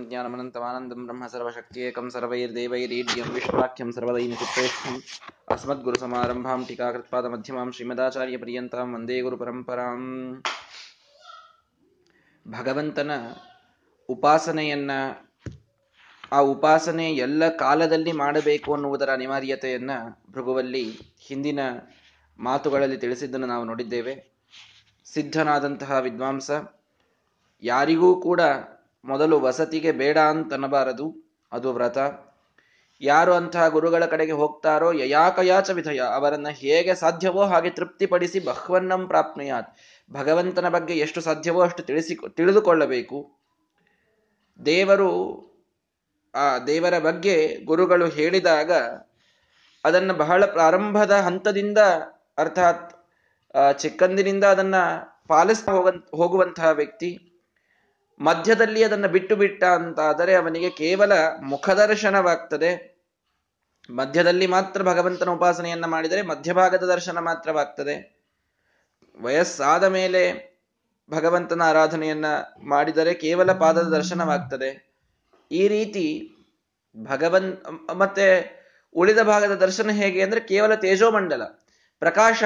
ज्ञानमनन्तमानन्दं ब्रह्म सर्वशक्त्येकं सर्वैर्देवैरीड्यं विश्वाख्यं सर्वदैनचित्रेष्ठम् अस्मद्गुरुसमारम्भां टीकाकृत्पादमध्यमां ಶ್ರೀಮದಾಚಾರ್ಯಪರ್ಯಂತಾಂ ವಂದೇ ಗುರುಪರಂಪರಾಂ ಭಗವಂತನ ಉಪಾಸನೆಯನ್ನ ಆ ಉಪಾಸನೆ ಎಲ್ಲ ಕಾಲದಲ್ಲಿ ಮಾಡಬೇಕು ಅನ್ನುವುದರ ಅನಿವಾರ್ಯತೆಯನ್ನ ಭೃಗುವಲ್ಲಿ ಹಿಂದಿನ ಮಾತುಗಳಲ್ಲಿ ತಿಳಿಸಿದ್ದನ್ನು ನಾವು ನೋಡಿದ್ದೇವೆ ಸಿದ್ಧನಾದಂತಹ ವಿದ್ವಾಂಸ ಯಾರಿಗೂ ಕೂಡ ಮೊದಲು ವಸತಿಗೆ ಬೇಡ ಅಂತನಬಾರದು ಅದು ವ್ರತ. ಯಾರು ಅಂತಹ ಗುರುಗಳ ಕಡೆಗೆ ಹೋಗ್ತಾರೋ ಯಯಾಕಯಾಚ ವಿಧಯ, ಅವರನ್ನ ಹೇಗೆ ಸಾಧ್ಯವೋ ಹಾಗೆ ತೃಪ್ತಿಪಡಿಸಿ ಬಹ್ವನ್ನಂ ಪ್ರಾಪ್ನೆಯಾತ್. ಭಗವಂತನ ಬಗ್ಗೆ ಎಷ್ಟು ಸಾಧ್ಯವೋ ಅಷ್ಟು ತಿಳಿಸಿ, ತಿಳಿದುಕೊಳ್ಳಬೇಕು. ದೇವರು, ಆ ದೇವರ ಬಗ್ಗೆ ಗುರುಗಳು ಹೇಳಿದಾಗ ಅದನ್ನು ಬಹಳ ಪ್ರಾರಂಭದ ಹಂತದಿಂದ, ಅರ್ಥಾತ್ ಚಿಕ್ಕಂದಿನಿಂದ ಅದನ್ನ ಪಾಲಿಸ್ತಾ ಹೋಗ ಹೋಗುವಂತಹ ವ್ಯಕ್ತಿ. ಮಧ್ಯದಲ್ಲಿ ಅದನ್ನು ಬಿಟ್ಟು ಬಿಟ್ಟ ಅಂತಾದರೆ ಅವನಿಗೆ ಕೇವಲ ಮುಖದರ್ಶನವಾಗ್ತದೆ. ಮಧ್ಯದಲ್ಲಿ ಮಾತ್ರ ಭಗವಂತನ ಉಪಾಸನೆಯನ್ನ ಮಾಡಿದರೆ ಮಧ್ಯಭಾಗದ ದರ್ಶನ ಮಾತ್ರವಾಗ್ತದೆ. ವಯಸ್ಸಾದ ಮೇಲೆ ಭಗವಂತನ ಆರಾಧನೆಯನ್ನ ಮಾಡಿದರೆ ಕೇವಲ ಪಾದದ ದರ್ಶನವಾಗ್ತದೆ. ಈ ರೀತಿ ಭಗವನ್, ಮತ್ತೆ ಉಳಿದ ಭಾಗದ ದರ್ಶನ ಹೇಗೆ ಅಂದ್ರೆ ಕೇವಲ ತೇಜೋಮಂಡಲ, ಪ್ರಕಾಶ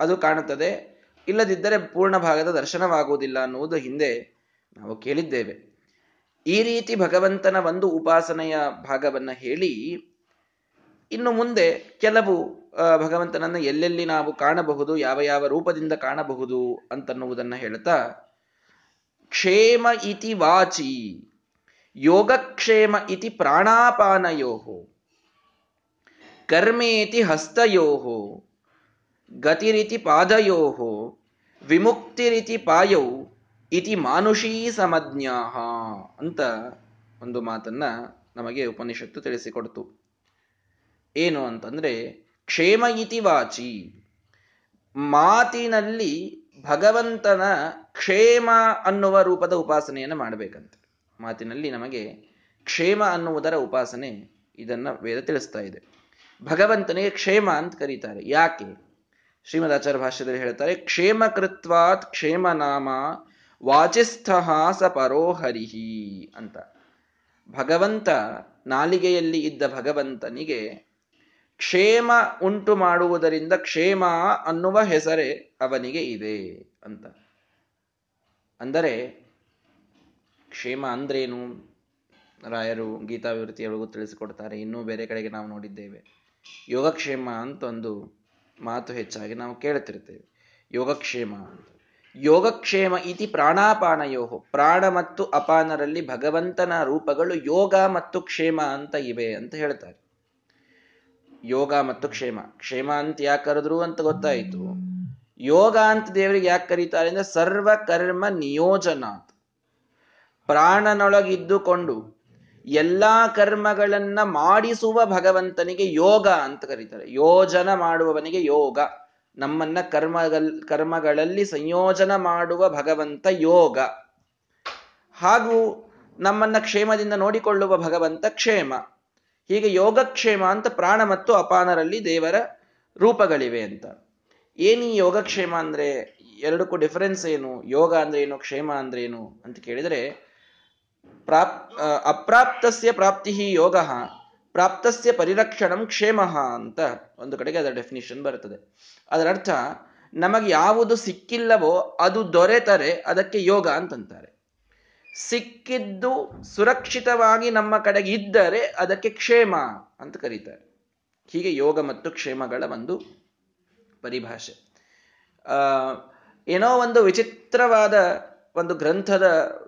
ಅದು ಕಾಣುತ್ತದೆ. ಇಲ್ಲದಿದ್ದರೆ ಪೂರ್ಣ ಭಾಗದ ದರ್ಶನವಾಗುವುದಿಲ್ಲ ಅನ್ನುವುದು ಹಿಂದೆ ನಾವು ಕೇಳಿದ್ದೇವೆ. ಈ ರೀತಿ ಭಗವಂತನ ಒಂದು ಉಪಾಸನೆಯ ಭಾಗವನ್ನ ಹೇಳಿ, ಇನ್ನು ಮುಂದೆ ಕೆಲವು ಭಗವಂತನನ್ನು ಎಲ್ಲೆಲ್ಲಿ ನಾವು ಕಾಣಬಹುದು, ಯಾವ ಯಾವ ರೂಪದಿಂದ ಕಾಣಬಹುದು ಅಂತನ್ನುವುದನ್ನು ಹೇಳ್ತಾ, ಕ್ಷೇಮ ಇತಿ ವಾಚಿ, ಯೋಗಕ್ಷೇಮ ಇತಿ ಪ್ರಾಣಾಪಾನಯೋ ಕರ್ಮೇತಿ ಹಸ್ತಯೋ ಗತಿರಿತಿ ಪಾದಯೋ ವಿಮುಕ್ತಿರಿತಿ ಪಾಯೌ ಇತಿ ಮಾನುಷೀ ಸಮಜ್ಞಾಹ ಅಂತ ಒಂದು ಮಾತನ್ನ ನಮಗೆ ಉಪನಿಷತ್ತು ತಿಳಿಸಿಕೊಡ್ತು. ಏನು ಅಂತಂದ್ರೆ, ಕ್ಷೇಮ ಇತಿ ವಾಚಿ. ಮಾತಿನಲ್ಲಿ ಭಗವಂತನ ಕ್ಷೇಮ ಅನ್ನುವ ರೂಪದ ಉಪಾಸನೆಯನ್ನು ಮಾಡಬೇಕಂತೆ. ಮಾತಿನಲ್ಲಿ ನಮಗೆ ಕ್ಷೇಮ ಅನ್ನುವುದರ ಉಪಾಸನೆ ಇದನ್ನ ವೇದ ತಿಳಿಸ್ತಾ ಇದೆ. ಭಗವಂತನಿಗೆ ಕ್ಷೇಮ ಅಂತ ಕರೀತಾರೆ. ಯಾಕೆ? ಶ್ರೀಮದ್ ಆಚಾರ್ಯ ಭಾಷ್ಯದಲ್ಲಿ ಹೇಳ್ತಾರೆ, ಕ್ಷೇಮ ಕೃತ್ವಾತ್ ಕ್ಷೇಮ ವಾಚಿಸ್ಥ ಸ ಪರೋಹರಿಹಿ ಅಂತ. ಭಗವಂತ ನಾಲಿಗೆಯಲ್ಲಿ ಇದ್ದ ಭಗವಂತನಿಗೆ ಕ್ಷೇಮ ಉಂಟು ಮಾಡುವುದರಿಂದ ಕ್ಷೇಮ ಅನ್ನುವ ಹೆಸರೇ ಅವನಿಗೆ ಇದೆ ಅಂತ. ಅಂದರೆ ಕ್ಷೇಮ ಅಂದ್ರೇನು? ರಾಯರು ಗೀತಾವಿವೃತ್ತಿಯೊಳಗೂ ತಿಳಿಸಿಕೊಡ್ತಾರೆ, ಇನ್ನೂ ಬೇರೆ ಕಡೆಗೆ ನಾವು ನೋಡಿದ್ದೇವೆ. ಯೋಗಕ್ಷೇಮ ಅಂತ ಒಂದು ಮಾತು ಹೆಚ್ಚಾಗಿ ನಾವು ಕೇಳ್ತಿರ್ತೇವೆ. ಯೋಗಕ್ಷೇಮ ಅಂತ. ಯೋಗಕ್ಷೇಮ ಇತಿ ಪ್ರಾಣಾಪಾನಯೋ ಪ್ರಾಣ ಮತ್ತು ಅಪಾನರಲ್ಲಿ ಭಗವಂತನ ರೂಪಗಳು ಯೋಗ ಮತ್ತು ಕ್ಷೇಮ ಅಂತ ಇವೆ ಅಂತ ಹೇಳ್ತಾರೆ. ಯೋಗ ಮತ್ತು ಕ್ಷೇಮ. ಕ್ಷೇಮ ಅಂತ ಯಾಕೆ ಕರೆದ್ರು ಅಂತ ಗೊತ್ತಾಯಿತು. ಯೋಗ ಅಂತ ದೇವರಿಗೆ ಯಾಕೆ ಕರೀತಾರೆ ಅಂದ್ರೆ ಸರ್ವ ಕರ್ಮ ನಿಯೋಜನಾತ್. ಪ್ರಾಣನೊಳಗಿದ್ದುಕೊಂಡು ಎಲ್ಲಾ ಕರ್ಮಗಳನ್ನ ಮಾಡಿಸುವ ಭಗವಂತನಿಗೆ ಯೋಗ ಅಂತ ಕರೀತಾರೆ. ಯೋಜನ ಮಾಡುವವನಿಗೆ ಯೋಗ. ನಮ್ಮನ್ನ ಕರ್ಮಗಲ್, ಕರ್ಮಗಳಲ್ಲಿ ಸಂಯೋಜನ ಮಾಡುವ ಭಗವಂತ ಯೋಗ. ಹಾಗೂ ನಮ್ಮನ್ನ ಕ್ಷೇಮದಿಂದ ನೋಡಿಕೊಳ್ಳುವ ಭಗವಂತ ಕ್ಷೇಮ. ಹೀಗೆ ಯೋಗಕ್ಷೇಮ ಅಂತ ಪ್ರಾಣ ಮತ್ತು ಅಪಾನರಲ್ಲಿ ದೇವರ ರೂಪಗಳಿವೆ ಅಂತ. ಏನೀ ಯೋಗಕ್ಷೇಮ ಅಂದ್ರೆ? ಎರಡಕ್ಕೂ ಡಿಫರೆನ್ಸ್ ಏನು? ಯೋಗ ಅಂದ್ರೆ ಏನು? ಕ್ಷೇಮ ಅಂದ್ರೆ ಏನು? ಅಂತ ಕೇಳಿದರೆ, ಪ್ರಾಪ್ ಅಪ್ರಾಪ್ತಸ್ಯ ಪ್ರಾಪ್ತಿ ಯೋಗ ಪ್ರಾಪ್ತಸ್ಯ ಪರಿರಕ್ಷಣಂ ಕ್ಷೇಮ ಅಂತ ಒಂದು ಕಡೆಗೆ ಅದರ ಡೆಫಿನಿಷನ್ ಬರುತ್ತದೆ. ಅದರರ್ಥ ನಮಗೆ ಯಾವುದು ಸಿಕ್ಕಿಲ್ಲವೋ ಅದು ದೊರೆತರೆ ಅದಕ್ಕೆ ಯೋಗ ಅಂತಂತಾರೆ. ಸಿಕ್ಕಿದ್ದು ಸುರಕ್ಷಿತವಾಗಿ ನಮ್ಮ ಕಡೆಗೆ ಇದ್ದರೆ ಅದಕ್ಕೆ ಕ್ಷೇಮ ಅಂತ ಕರೀತಾರೆ. ಹೀಗೆ ಯೋಗ ಮತ್ತು ಕ್ಷೇಮಗಳ ಒಂದು ಪರಿಭಾಷೆ. ಏನೋ ಒಂದು ವಿಚಿತ್ರವಾದ ಒಂದು ಗ್ರಂಥದ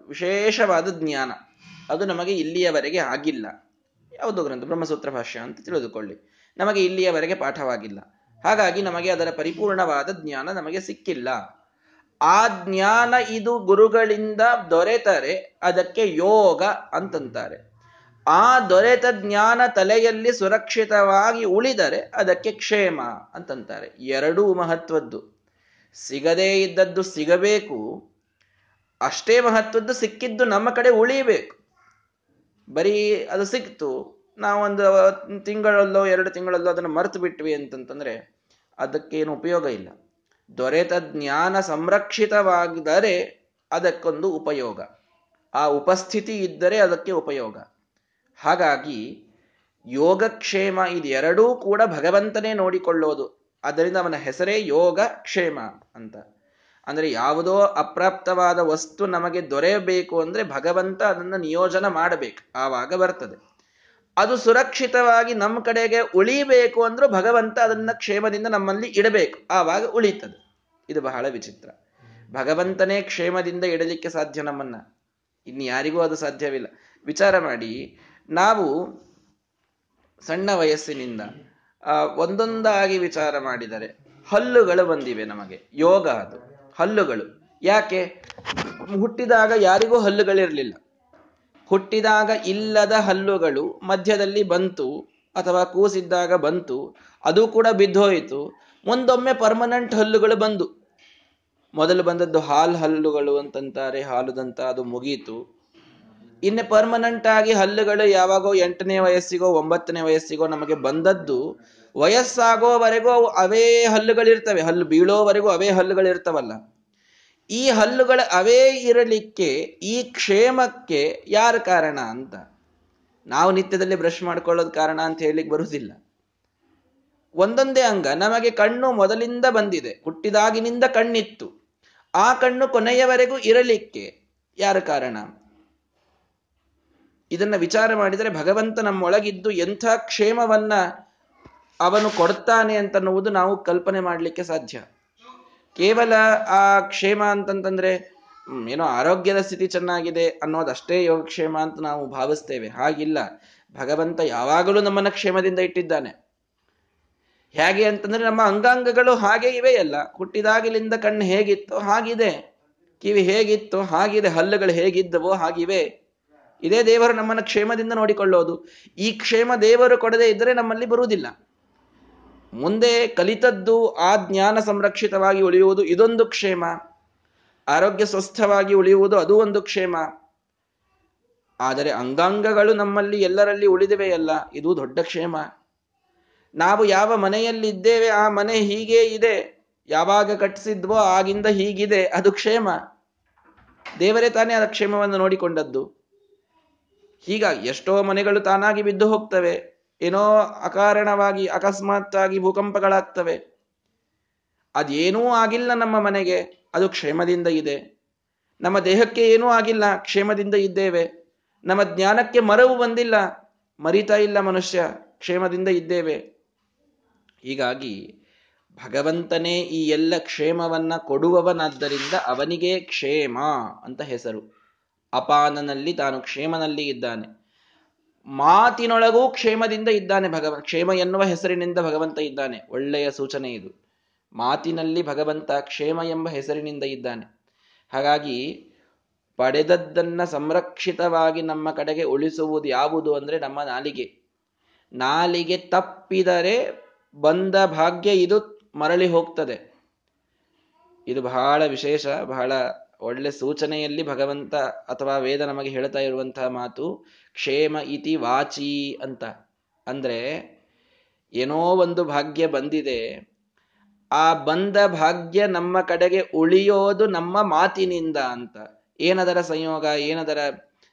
ವಿಶೇಷವಾದ ಜ್ಞಾನ. ಅದು ನಮಗೆ ಇಲ್ಲಿಯವರೆಗೆ ಆಗಿಲ್ಲ. ಯಾವುದೋ ಗ್ರಂಥ, ಬ್ರಹ್ಮಸೂತ್ರ ಭಾಷ್ಯ ಅಂತ ತಿಳಿದುಕೊಳ್ಳಿ. ನಮಗೆ ಇಲ್ಲಿಯವರೆಗೆ ಪಾಠವಾಗಿಲ್ಲ. ಹಾಗಾಗಿ ನಮಗೆ ಅದರ ಪರಿಪೂರ್ಣವಾದ ಜ್ಞಾನ ನಮಗೆ ಸಿಕ್ಕಿಲ್ಲ. ಆ ಜ್ಞಾನ ಇದು ಗುರುಗಳಿಂದ ದೊರೆತರೆ ಅದಕ್ಕೆ ಯೋಗ ಅಂತಂತಾರೆ. ಆ ದೊರೆತ ಜ್ಞಾನ ತಲೆಯಲ್ಲಿ ಸುರಕ್ಷಿತವಾಗಿ ಉಳಿದರೆ ಅದಕ್ಕೆ ಕ್ಷೇಮ ಅಂತಂತಾರೆ. ಎರಡೂ ಮಹತ್ವದ್ದು. ಸಿಗದೇ ಇದ್ದದ್ದು ಸಿಗಬೇಕು. ಅಷ್ಟೇ ಮಹತ್ವದ್ದು ಸಿಕ್ಕಿದ್ದು ನಮ್ಮ ಕಡೆ ಉಳಿಬೇಕು. ಬರೀ ಅದು ಸಿಕ್ತು. ನಾವೊಂದು ತಿಂಗಳಲ್ಲೋ ಎರಡು ತಿಂಗಳಲ್ಲೋ ಅದನ್ನು ಮರೆತು ಬಿಟ್ವಿ ಅಂತಂತಂದ್ರೆ ಅದಕ್ಕೇನು ಉಪಯೋಗ ಇಲ್ಲ. ದೊರೆತ ಜ್ಞಾನ ಸಂರಕ್ಷಿತವಾಗಿದ್ದರೆ ಅದಕ್ಕೊಂದು ಉಪಯೋಗ. ಆ ಉಪಸ್ಥಿತಿ ಇದ್ದರೆ ಅದಕ್ಕೆ ಉಪಯೋಗ. ಹಾಗಾಗಿ ಯೋಗಕ್ಷೇಮ ಇದೆರಡೂ ಕೂಡ ಭಗವಂತನೇ ನೋಡಿಕೊಳ್ಳೋದು. ಅದರಿಂದ ಅವನ ಹೆಸರೇ ಯೋಗ ಕ್ಷೇಮ ಅಂತ. ಅಂದ್ರೆ ಯಾವುದೋ ಅಪ್ರಾಪ್ತವಾದ ವಸ್ತು ನಮಗೆ ದೊರೆಯಬೇಕು ಅಂದ್ರೆ ಭಗವಂತ ಅದನ್ನು ನಿಯೋಜನ ಮಾಡಬೇಕು. ಆವಾಗ ಬರ್ತದೆ. ಅದು ಸುರಕ್ಷಿತವಾಗಿ ನಮ್ಮ ಕಡೆಗೆ ಉಳಿಬೇಕು ಅಂದ್ರೂ ಭಗವಂತ ಅದನ್ನ ಕ್ಷೇಮದಿಂದ ನಮ್ಮಲ್ಲಿ ಇಡಬೇಕು. ಆವಾಗ ಉಳಿತದೆ. ಇದು ಬಹಳ ವಿಚಿತ್ರ. ಭಗವಂತನೇ ಕ್ಷೇಮದಿಂದ ಇಡಲಿಕ್ಕೆ ಸಾಧ್ಯ ನಮ್ಮನ್ನ. ಇನ್ನು ಯಾರಿಗೂ ಅದು ಸಾಧ್ಯವಿಲ್ಲ. ವಿಚಾರ ಮಾಡಿ, ನಾವು ಸಣ್ಣ ವಯಸ್ಸಿನಿಂದ ಒಂದೊಂದಾಗಿ ವಿಚಾರ ಮಾಡಿದರೆ ಹಲ್ಲುಗಳು ಬಂದಿವೆ ನಮಗೆ. ಯೋಗ ಅದು. ಹಲ್ಲುಗಳು. ಯಾಕೆ? ಹುಟ್ಟಿದಾಗ ಯಾರಿಗೂ ಹಲ್ಲುಗಳಿರಲಿಲ್ಲ. ಹುಟ್ಟಿದಾಗ ಇಲ್ಲದ ಹಲ್ಲುಗಳು ಮಧ್ಯದಲ್ಲಿ ಬಂತು ಅಥವಾ ಕೂಸಿದ್ದಾಗ ಬಂತು, ಅದು ಕೂಡ ಬಿದ್ದೋಯಿತು. ಒಂದೊಮ್ಮೆ ಪರ್ಮನೆಂಟ್ ಹಲ್ಲುಗಳು ಬಂದು. ಮೊದಲು ಬಂದದ್ದು ಹಾಲ್ ಹಲ್ಲುಗಳು ಅಂತಂತಾರೆ, ಹಾಲುದಂತ ಅದು ಮುಗೀತು. ಇನ್ನು ಪರ್ಮನೆಂಟ್ ಆಗಿ ಹಲ್ಲುಗಳು ಯಾವಾಗೋ ಎಂಟನೇ ವಯಸ್ಸಿಗೋ, ಒಂಬತ್ತನೇ ವಯಸ್ಸಿಗೋ ನಮಗೆ ಬಂದದ್ದು ವಯಸ್ಸಾಗೋವರೆಗೂ ಅವು ಅವೇ ಹಲ್ಲುಗಳಿರ್ತವೆ. ಹಲ್ಲು ಬೀಳೋವರೆಗೂ ಅವೇ ಹಲ್ಲುಗಳಿರ್ತವಲ್ಲ. ಈ ಹಲ್ಲುಗಳ ಅವೇ ಇರಲಿಕ್ಕೆ, ಈ ಕ್ಷೇಮಕ್ಕೆ ಯಾರ ಕಾರಣ ಅಂತ? ನಾವು ನಿತ್ಯದಲ್ಲಿ ಬ್ರಷ್ ಮಾಡ್ಕೊಳ್ಳೋದು ಕಾರಣ ಅಂತ ಹೇಳಿಕ್ ಬರುವುದಿಲ್ಲ. ಒಂದೊಂದೇ ಅಂಗ. ನಮಗೆ ಕಣ್ಣು ಮೊದಲಿಂದ ಬಂದಿದೆ. ಹುಟ್ಟಿದಾಗಿನಿಂದ ಕಣ್ಣಿತ್ತು. ಆ ಕಣ್ಣು ಕೊನೆಯವರೆಗೂ ಇರಲಿಕ್ಕೆ ಯಾರ ಕಾರಣ? ಇದನ್ನ ವಿಚಾರ ಮಾಡಿದರೆ ಭಗವಂತ ನಮ್ಮೊಳಗಿದ್ದು ಎಂಥ ಕ್ಷೇಮವನ್ನ ಅವನು ಕೊಡ್ತಾನೆ ಅಂತನ್ನುವುದು ನಾವು ಕಲ್ಪನೆ ಮಾಡಲಿಕ್ಕೆ ಸಾಧ್ಯ. ಕೇವಲ ಆ ಕ್ಷೇಮ ಅಂತಂತಂದ್ರೆ ಏನೋ ಆರೋಗ್ಯದ ಸ್ಥಿತಿ ಚೆನ್ನಾಗಿದೆ ಅನ್ನೋದಷ್ಟೇ ಯೋಗಕ್ಷೇಮ ಅಂತ ನಾವು ಭಾವಿಸ್ತೇವೆ. ಹಾಗಿಲ್ಲ. ಭಗವಂತ ಯಾವಾಗಲೂ ನಮ್ಮನ್ನ ಕ್ಷೇಮದಿಂದ ಇಟ್ಟಿದ್ದಾನೆ. ಹೇಗೆ ಅಂತಂದ್ರೆ ನಮ್ಮ ಅಂಗಾಂಗಗಳು ಹಾಗೆ ಇವೆಯಲ್ಲ ಹುಟ್ಟಿದಾಗಲಿಂದ ಕಣ್ಣು ಹೇಗಿತ್ತು ಹಾಗಿದೆ. ಕಿವಿ ಹೇಗಿತ್ತು ಹಾಗಿದೆ. ಹಲ್ಲುಗಳು ಹೇಗಿದ್ದವೋ ಹಾಗಿವೆ. ಇದೇ ದೇವರು ನಮ್ಮನ್ನ ಕ್ಷೇಮದಿಂದ ನೋಡಿಕೊಳ್ಳೋದು. ಈ ಕ್ಷೇಮ ದೇವರು ಕೊಡದೇ ಇದ್ದರೆ ನಮ್ಮಲ್ಲಿ ಬರುವುದಿಲ್ಲ. ಮುಂದೆ ಕಲಿತದ್ದು ಆ ಜ್ಞಾನ ಸಂರಕ್ಷಿತವಾಗಿ ಉಳಿಯುವುದು ಇದೊಂದು ಕ್ಷೇಮ. ಆರೋಗ್ಯ ಸ್ವಸ್ಥವಾಗಿ ಉಳಿಯುವುದು ಅದು ಒಂದು ಕ್ಷೇಮ. ಆದರೆ ಅಂಗಾಂಗಗಳು ನಮ್ಮಲ್ಲಿ ಎಲ್ಲರಲ್ಲಿ ಉಳಿದಿವೆಯಲ್ಲ ಇದು ದೊಡ್ಡ ಕ್ಷೇಮ. ನಾವು ಯಾವ ಮನೆಯಲ್ಲಿ ಇದ್ದೇವೆ ಆ ಮನೆ ಹೀಗೆ ಇದೆ. ಯಾವಾಗ ಕಟ್ಟಿಸಿದ್ವೋ ಆಗಿಂದ ಹೀಗಿದೆ, ಅದು ಕ್ಷೇಮ. ದೇವರೇ ತಾನೇ ಆ ಕ್ಷೇಮವನ್ನು ನೋಡಿಕೊಂಡದ್ದು. ಹೀಗಾಗಿ ಎಷ್ಟೋ ಮನೆಗಳು ತಾನಾಗಿ ಬಿದ್ದು ಹೋಗ್ತವೆ. ಏನೋ ಅಕಾರಣವಾಗಿ, ಅಕಸ್ಮಾತ್ತಾಗಿ ಭೂಕಂಪಗಳಾಗ್ತವೆ. ಅದೇನೂ ಆಗಿಲ್ಲ ನಮ್ಮ ಮನೆಗೆ, ಅದು ಕ್ಷೇಮದಿಂದ ಇದೆ. ನಮ್ಮ ದೇಹಕ್ಕೆ ಏನೂ ಆಗಿಲ್ಲ, ಕ್ಷೇಮದಿಂದ ಇದ್ದೇವೆ. ನಮ್ಮ ಜ್ಞಾನಕ್ಕೆ ಮರವು ಬಂದಿಲ್ಲ, ಮರಿತಾ ಇಲ್ಲ ಮನುಷ್ಯ, ಕ್ಷೇಮದಿಂದ ಇದ್ದೇವೆ. ಹೀಗಾಗಿ ಭಗವಂತನೇ ಈ ಎಲ್ಲ ಕ್ಷೇಮವನ್ನ ಕೊಡುವವನಾದ್ದರಿಂದ ಅವನಿಗೆ ಕ್ಷೇಮ ಅಂತ ಹೆಸರು. ಅಪಾನನಲ್ಲಿ ತಾನು ಕ್ಷೇಮನಲ್ಲಿ ಇದ್ದಾನೆ ಮಾತಿನೊಳಗೂ ಕ್ಷೇಮದಿಂದ ಇದ್ದಾನೆ ಭಗವ, ಕ್ಷೇಮ ಎನ್ನುವ ಹೆಸರಿನಿಂದ ಭಗವಂತ ಇದ್ದಾನೆ. ಒಳ್ಳೆಯ ಸೂಚನೆ ಇದು. ಮಾತಿನಲ್ಲಿ ಭಗವಂತ ಕ್ಷೇಮ ಎಂಬ ಹೆಸರಿನಿಂದ ಇದ್ದಾನೆ. ಹಾಗಾಗಿ ಪಡೆದದ್ದನ್ನು ಸಂರಕ್ಷಿತವಾಗಿ ನಮ್ಮ ಕಡೆಗೆ ಉಳಿಸುವುದು ಯಾವುದು ಅಂದರೆ ನಮ್ಮ ನಾಲಿಗೆ. ನಾಲಿಗೆ ತಪ್ಪಿದರೆ ಬಂದ ಭಾಗ್ಯ ಇದು ಮರಳಿ ಹೋಗ್ತದೆ. ಇದು ಬಹಳ ವಿಶೇಷ, ಬಹಳ ಒಳ್ಳೆ ಸೂಚನೆಯಲ್ಲಿ ಭಗವಂತ ಅಥವಾ ವೇದ ನಮಗೆ ಹೇಳ್ತಾ ಇರುವಂತಹ ಮಾತು ಕ್ಷೇಮ ಇತಿ ವಾಚಿ ಅಂತ. ಅಂದ್ರೆ ಏನೋ ಒಂದು ಭಾಗ್ಯ ಬಂದಿದೆ. ಆ ಬಂದ ಭಾಗ್ಯ ನಮ್ಮ ಕಡೆಗೆ ಉಳಿಯೋದು ನಮ್ಮ ಮಾತಿನಿಂದ ಅಂತ. ಏನದರ ಸಂಯೋಗ, ಏನದರ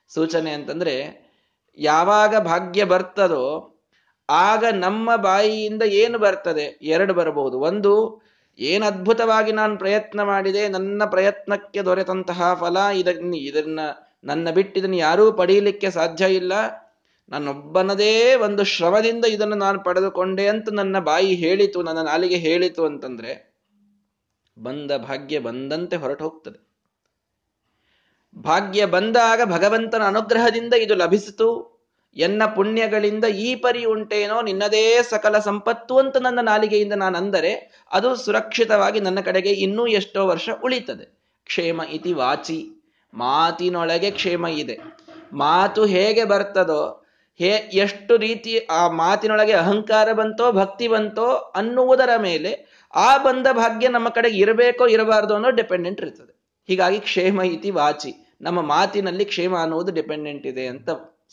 ಸೂಚನೆ ಅಂತಂದ್ರೆ ಯಾವಾಗ ಭಾಗ್ಯ ಬರ್ತದೋ ಆಗ ನಮ್ಮ ಬಾಯಿಯಿಂದ ಏನು ಬರ್ತದೆ? ಎರಡು ಬರಬಹುದು. ಒಂದು ಏನು ಅದ್ಭುತವಾಗಿ ನಾನು ಪ್ರಯತ್ನ ಮಾಡಿದೆ, ನನ್ನ ಪ್ರಯತ್ನಕ್ಕೆ ದೊರೆತಂತಹ ಫಲ, ಇದನ್ನ ಇದನ್ನ, ನನ್ನ ಬಿಟ್ಟಿದನ್ನು ಯಾರೂ ಪಡೀಲಿಕ್ಕೆ ಸಾಧ್ಯ ಇಲ್ಲ. ನನ್ನೊಬ್ಬನದೇ ಒಂದು ಶ್ರಮದಿಂದ ಇದನ್ನು ನಾನು ಪಡೆದುಕೊಂಡೆ ಅಂತ ನನ್ನ ಬಾಯಿ ಹೇಳಿತು, ನನ್ನ ನಾಲಿಗೆ ಹೇಳಿತು ಅಂತಂದ್ರೆ, ಬಂದ ಭಾಗ್ಯ ಬಂದಂತೆ ಹೊರಟು ಹೋಗ್ತದೆ ಭಾಗ್ಯ ಬಂದಾಗ ಭಗವಂತನ ಅನುಗ್ರಹದಿಂದ ಇದು ಲಭಿಸಿತು. ಎನ್ನ ಪುಣ್ಯಗಳಿಂದ ಈ ಪರಿ ಉಂಟೇನೋ ನಿನ್ನದೇ ಸಕಲ ಸಂಪತ್ತು ಅಂತ ನನ್ನ ನಾಲಿಗೆಯಿಂದ ನಾನು ಅಂದರೆ ಅದು ಸುರಕ್ಷಿತವಾಗಿ ನನ್ನ ಕಡೆಗೆ ಇನ್ನೂ ಎಷ್ಟೋ ವರ್ಷ ಉಳಿತದೆ. ಕ್ಷೇಮ ಇತಿ ವಾಚಿ. ಮಾತಿನೊಳಗೆ ಕ್ಷೇಮ ಇದೆ. ಮಾತು ಹೇಗೆ ಬರ್ತದೋ, ಹೇ, ಎಷ್ಟು ರೀತಿ ಆ ಮಾತಿನೊಳಗೆ ಅಹಂಕಾರ ಬಂತೋ, ಭಕ್ತಿ ಬಂತೋ ಅನ್ನುವುದರ ಮೇಲೆ ಆ ಬಂದ ಭಾಗ್ಯ ನಮ್ಮ ಕಡೆಗೆ ಇರಬೇಕೋ, ಇರಬಾರ್ದು ಅನ್ನೋ ಡಿಪೆಂಡೆಂಟ್ ಇರ್ತದೆ. ಹೀಗಾಗಿ ಕ್ಷೇಮ ಇತಿ ವಾಚಿ. ನಮ್ಮ ಮಾತಿನಲ್ಲಿ ಕ್ಷೇಮ ಅನ್ನುವುದು ಡಿಪೆಂಡೆಂಟ್ ಇದೆ ಅಂತ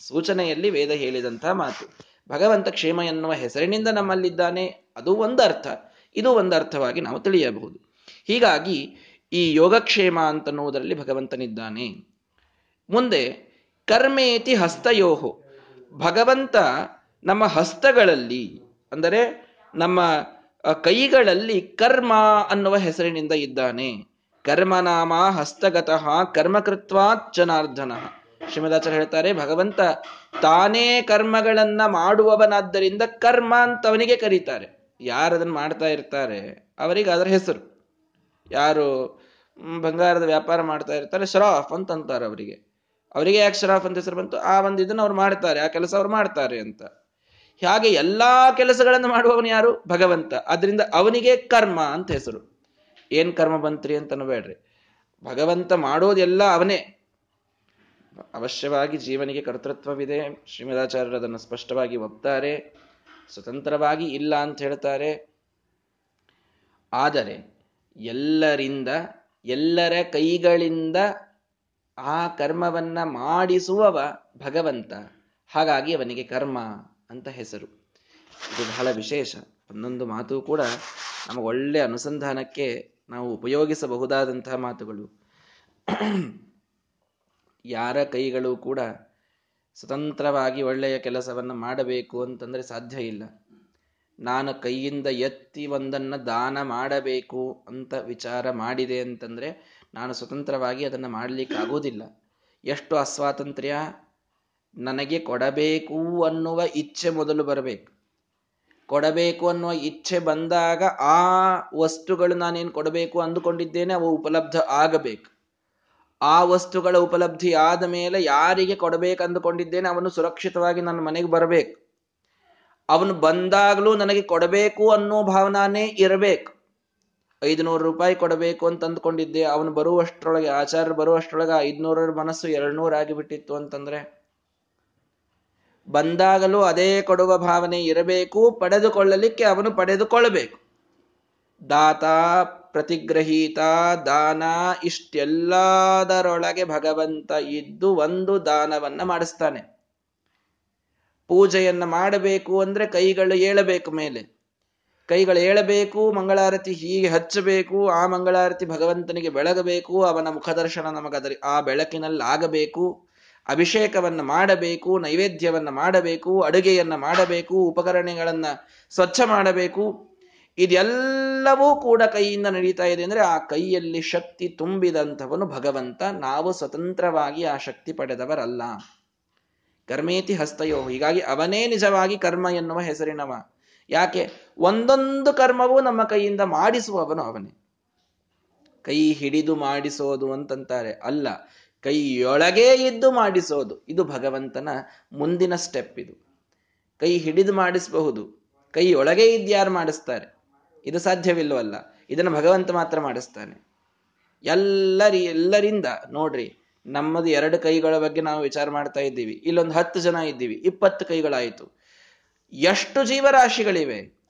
ಸೂಚನೆಯಲ್ಲಿ ವೇದ ಹೇಳಿದಂತಹ ಮಾತು. ಭಗವಂತ ಕ್ಷೇಮ ಎನ್ನುವ ಹೆಸರಿನಿಂದ ನಮ್ಮಲ್ಲಿದ್ದಾನೆ, ಅದು ಒಂದು ಅರ್ಥ. ಇದು ಒಂದು ಅರ್ಥವಾಗಿ ನಾವು ತಿಳಿಯಬಹುದು. ಹೀಗಾಗಿ ಈ ಯೋಗಕ್ಷೇಮ ಅಂತನ್ನುವುದರಲ್ಲಿ ಭಗವಂತನಿದ್ದಾನೆ. ಮುಂದೆ, ಕರ್ಮೇತಿ ಹಸ್ತಯೋಹು. ಭಗವಂತ ನಮ್ಮ ಹಸ್ತಗಳಲ್ಲಿ, ಅಂದರೆ ನಮ್ಮ ಕೈಗಳಲ್ಲಿ ಕರ್ಮ ಅನ್ನುವ ಹೆಸರಿನಿಂದ ಇದ್ದಾನೆ. ಕರ್ಮನಾಮ ಹಸ್ತಗತಃ ಕರ್ಮಕೃತ್ವಾತ್ ಜನಾರ್ದನ ಶ್ರೀಮದಾಚಾರ್ಯ ಹೇಳ್ತಾರೆ, ಭಗವಂತ ತಾನೇ ಕರ್ಮಗಳನ್ನ ಮಾಡುವವನಾದ್ದರಿಂದ ಕರ್ಮ ಅಂತ ಅವನಿಗೆ ಕರೀತಾರೆ. ಯಾರು ಅದನ್ನು ಮಾಡ್ತಾ ಇರ್ತಾರೆ? ಅವರಿಗೆ ಅದರ ಹೆಸರು. ಯಾರು ಬಂಗಾರದ ವ್ಯಾಪಾರ ಮಾಡ್ತಾ ಇರ್ತಾರೆ, ಶರಾಫ್ ಅಂತ ಅಂತಾರೆ ಅವರಿಗೆ. ಅವರಿಗೆ ಯಾಕೆ ಶರಾಫ್ ಅಂತ ಹೆಸರು ಬಂತು? ಆ ಒಂದು ಇದನ್ನು ಅವ್ರು ಮಾಡ್ತಾರೆ, ಆ ಕೆಲಸ ಅವ್ರು ಮಾಡ್ತಾರೆ ಅಂತ. ಹಾಗೆ ಎಲ್ಲಾ ಕೆಲಸಗಳನ್ನು ಮಾಡುವವನು ಯಾರು? ಭಗವಂತ. ಅದರಿಂದ ಅವನಿಗೆ ಕರ್ಮ ಅಂತ ಹೆಸರು. ಏನ್ ಕರ್ಮ ಬಂತ್ರಿ ಅಂತ ಬೇಡ್ರಿ. ಭಗವಂತ ಮಾಡೋದೆಲ್ಲ ಅವನೇ. ಅವಶ್ಯವಾಗಿ ಜೀವನಿಗೆ ಕರ್ತೃತ್ವವಿದೆ. ಶ್ರೀಮದಾಚಾರ್ಯರು ಅದನ್ನು ಸ್ಪಷ್ಟವಾಗಿ ಒಪ್ತಾರೆ. ಸ್ವತಂತ್ರವಾಗಿ ಇಲ್ಲ ಅಂತ ಹೇಳ್ತಾರೆ. ಆದರೆ ಎಲ್ಲರಿಂದ, ಎಲ್ಲರ ಕೈಗಳಿಂದ ಆ ಕರ್ಮವನ್ನ ಮಾಡಿಸುವವ ಭಗವಂತ. ಹಾಗಾಗಿ ಅವನಿಗೆ ಕರ್ಮ ಅಂತ ಹೆಸರು. ಇದು ಬಹಳ ವಿಶೇಷ. ಒಂದೊಂದು ಮಾತು ಕೂಡ ನಮಗೆ ಒಳ್ಳೆ ಅನುಸಂಧಾನಕ್ಕೆ ನಾವು ಉಪಯೋಗಿಸಬಹುದಾದಂತಹ ಮಾತುಗಳು. ಯಾರ ಕೈಗಳು ಕೂಡ ಸ್ವತಂತ್ರವಾಗಿ ಒಳ್ಳೆಯ ಕೆಲಸವನ್ನು ಮಾಡಬೇಕು ಅಂತಂದರೆ ಸಾಧ್ಯ ಇಲ್ಲ. ನಾನು ಕೈಯಿಂದ ಎತ್ತಿ ಒಂದನ್ನು ದಾನ ಮಾಡಬೇಕು ಅಂತ ವಿಚಾರ ಮಾಡಿದೆ ಅಂತಂದರೆ ನಾನು ಸ್ವತಂತ್ರವಾಗಿ ಅದನ್ನು ಮಾಡಲಿಕ್ಕೆ ಆಗೋದಿಲ್ಲ ಎಷ್ಟು ಅಸ್ವಾತಂತ್ರ್ಯ ನನಗೆ ಕೊಡಬೇಕು ಅನ್ನುವ ಇಚ್ಛೆ ಮೊದಲು ಬರಬೇಕು. ಕೊಡಬೇಕು ಅನ್ನುವ ಇಚ್ಛೆ ಬಂದಾಗ ಆ ವಸ್ತುಗಳು ನಾನೇನು ಕೊಡಬೇಕು ಅಂದುಕೊಂಡಿದ್ದೇನೆ ಅವು ಉಪಲಬ್ಧ ಆಗಬೇಕು. ಆ ವಸ್ತುಗಳ ಉಪಲಬ್ಧಿ ಆದ ಮೇಲೆ ಯಾರಿಗೆ ಕೊಡಬೇಕು ಅಂದುಕೊಂಡಿದ್ದೇನೆ ಅವನು ಸುರಕ್ಷಿತವಾಗಿ ನನ್ನ ಮನೆಗೆ ಬರಬೇಕು. ಅವನು ಬಂದಾಗಲೂ ನನಗೆ ಕೊಡಬೇಕು ಅನ್ನೋ ಭಾವನಾನೇ ಇರಬೇಕು. ಐದುನೂರು ರೂಪಾಯಿ ಕೊಡಬೇಕು ಅಂತ ಅಂದ್ಕೊಂಡಿದ್ದೆ ಅವನು ಬರುವಷ್ಟರೊಳಗೆ ಆಚಾರ್ಯ ಬರುವಷ್ಟರೊಳಗೆ ಐದುನೂರರ ಮನಸ್ಸು ಎರಡು ಆಗಿಬಿಟ್ಟಿತ್ತು ಅಂತಂದ್ರೆ, ಬಂದಾಗಲೂ ಅದೇ ಕೊಡುವ ಭಾವನೆ ಇರಬೇಕು, ಪಡೆದುಕೊಳ್ಳಲಿಕ್ಕೆ ಅವನು ಪಡೆದುಕೊಳ್ಳಬೇಕು. ದಾತ ಪ್ರತಿಗ್ರಹೀತ ದಾನ ಇಷ್ಟೆಲ್ಲದರೊಳಗೆ ಭಗವಂತ ಇದ್ದು ಒಂದು ದಾನವನ್ನ ಮಾಡಿಸ್ತಾನೆ. ಪೂಜೆಯನ್ನು ಮಾಡಬೇಕು ಅಂದ್ರೆ ಕೈಗಳು ಏಳಬೇಕು ಮೇಲೆ. ಕೈಗಳು ಏಳಬೇಕು, ಮಂಗಳಾರತಿ ಹೀಗೆ ಹಚ್ಚಬೇಕು, ಆ ಮಂಗಳಾರತಿ ಭಗವಂತನಿಗೆ ಬೆಳಗಬೇಕು, ಅವನ ಮುಖದರ್ಶನ ನಮಗದರಿ ಆ ಬೆಳಕಿನಲ್ಲಿ ಆಗಬೇಕು, ಅಭಿಷೇಕವನ್ನು ಮಾಡಬೇಕು, ನೈವೇದ್ಯವನ್ನು ಮಾಡಬೇಕು, ಅಡುಗೆಯನ್ನು ಮಾಡಬೇಕು, ಉಪಕರಣಗಳನ್ನು ಸ್ವಚ್ಛ ಮಾಡಬೇಕು. ಇದೆಲ್ಲವೂ ಕೂಡ ಕೈಯಿಂದ ನಡೀತಾ ಇದೆ ಅಂದರೆ ಆ ಕೈಯಲ್ಲಿ ಶಕ್ತಿ ತುಂಬಿದಂಥವನು ಭಗವಂತ. ನಾವು ಸ್ವತಂತ್ರವಾಗಿ ಆ ಶಕ್ತಿ ಪಡೆದವರಲ್ಲ. ಕರ್ಮೇತಿ ಹಸ್ತಯೋ. ಹೀಗಾಗಿ ಅವನೇ ನಿಜವಾಗಿ ಕರ್ಮ ಎನ್ನುವ ಹೆಸರಿನವ. ಯಾಕೆ? ಒಂದೊಂದು ಕರ್ಮವೂ ನಮ್ಮ ಕೈಯಿಂದ ಮಾಡಿಸುವವನು ಅವನೇ. ಕೈ ಹಿಡಿದು ಮಾಡಿಸೋದು ಅಂತಂತಾರೆ. ಅಲ್ಲ, ಕೈಯೊಳಗೆ ಇದ್ದು ಮಾಡಿಸೋದು. ಇದು ಭಗವಂತನ ಮುಂದಿನ ಸ್ಟೆಪ್ ಇದು. ಕೈ ಹಿಡಿದು ಮಾಡಿಸಬಹುದು. ಕೈಯೊಳಗೆ ಇದ್ಯಾರು ಮಾಡಿಸ್ತಾರೆ? ಇದು ಸಾಧ್ಯವಿಲ್ಲವಲ್ಲ. ಇದನ್ನು ಭಗವಂತ ಮಾತ್ರ ಮಾಡಿಸ್ತಾನೆ. ಎಲ್ಲರಿ, ಎಲ್ಲರಿಂದ ನೋಡ್ರಿ, ನಮ್ಮದು ಎರಡು ಕೈಗಳ ಬಗ್ಗೆ ನಾವು ವಿಚಾರ ಮಾಡ್ತಾ ಇದ್ದೀವಿ. ಇಲ್ಲೊಂದು ಹತ್ತು ಜನ ಇದ್ದೀವಿ. ಇಪ್ಪತ್ತು ಕೈಗಳಾಯಿತು. ಎಷ್ಟು ಜೀವರಾಶಿಗಳಿವೆ?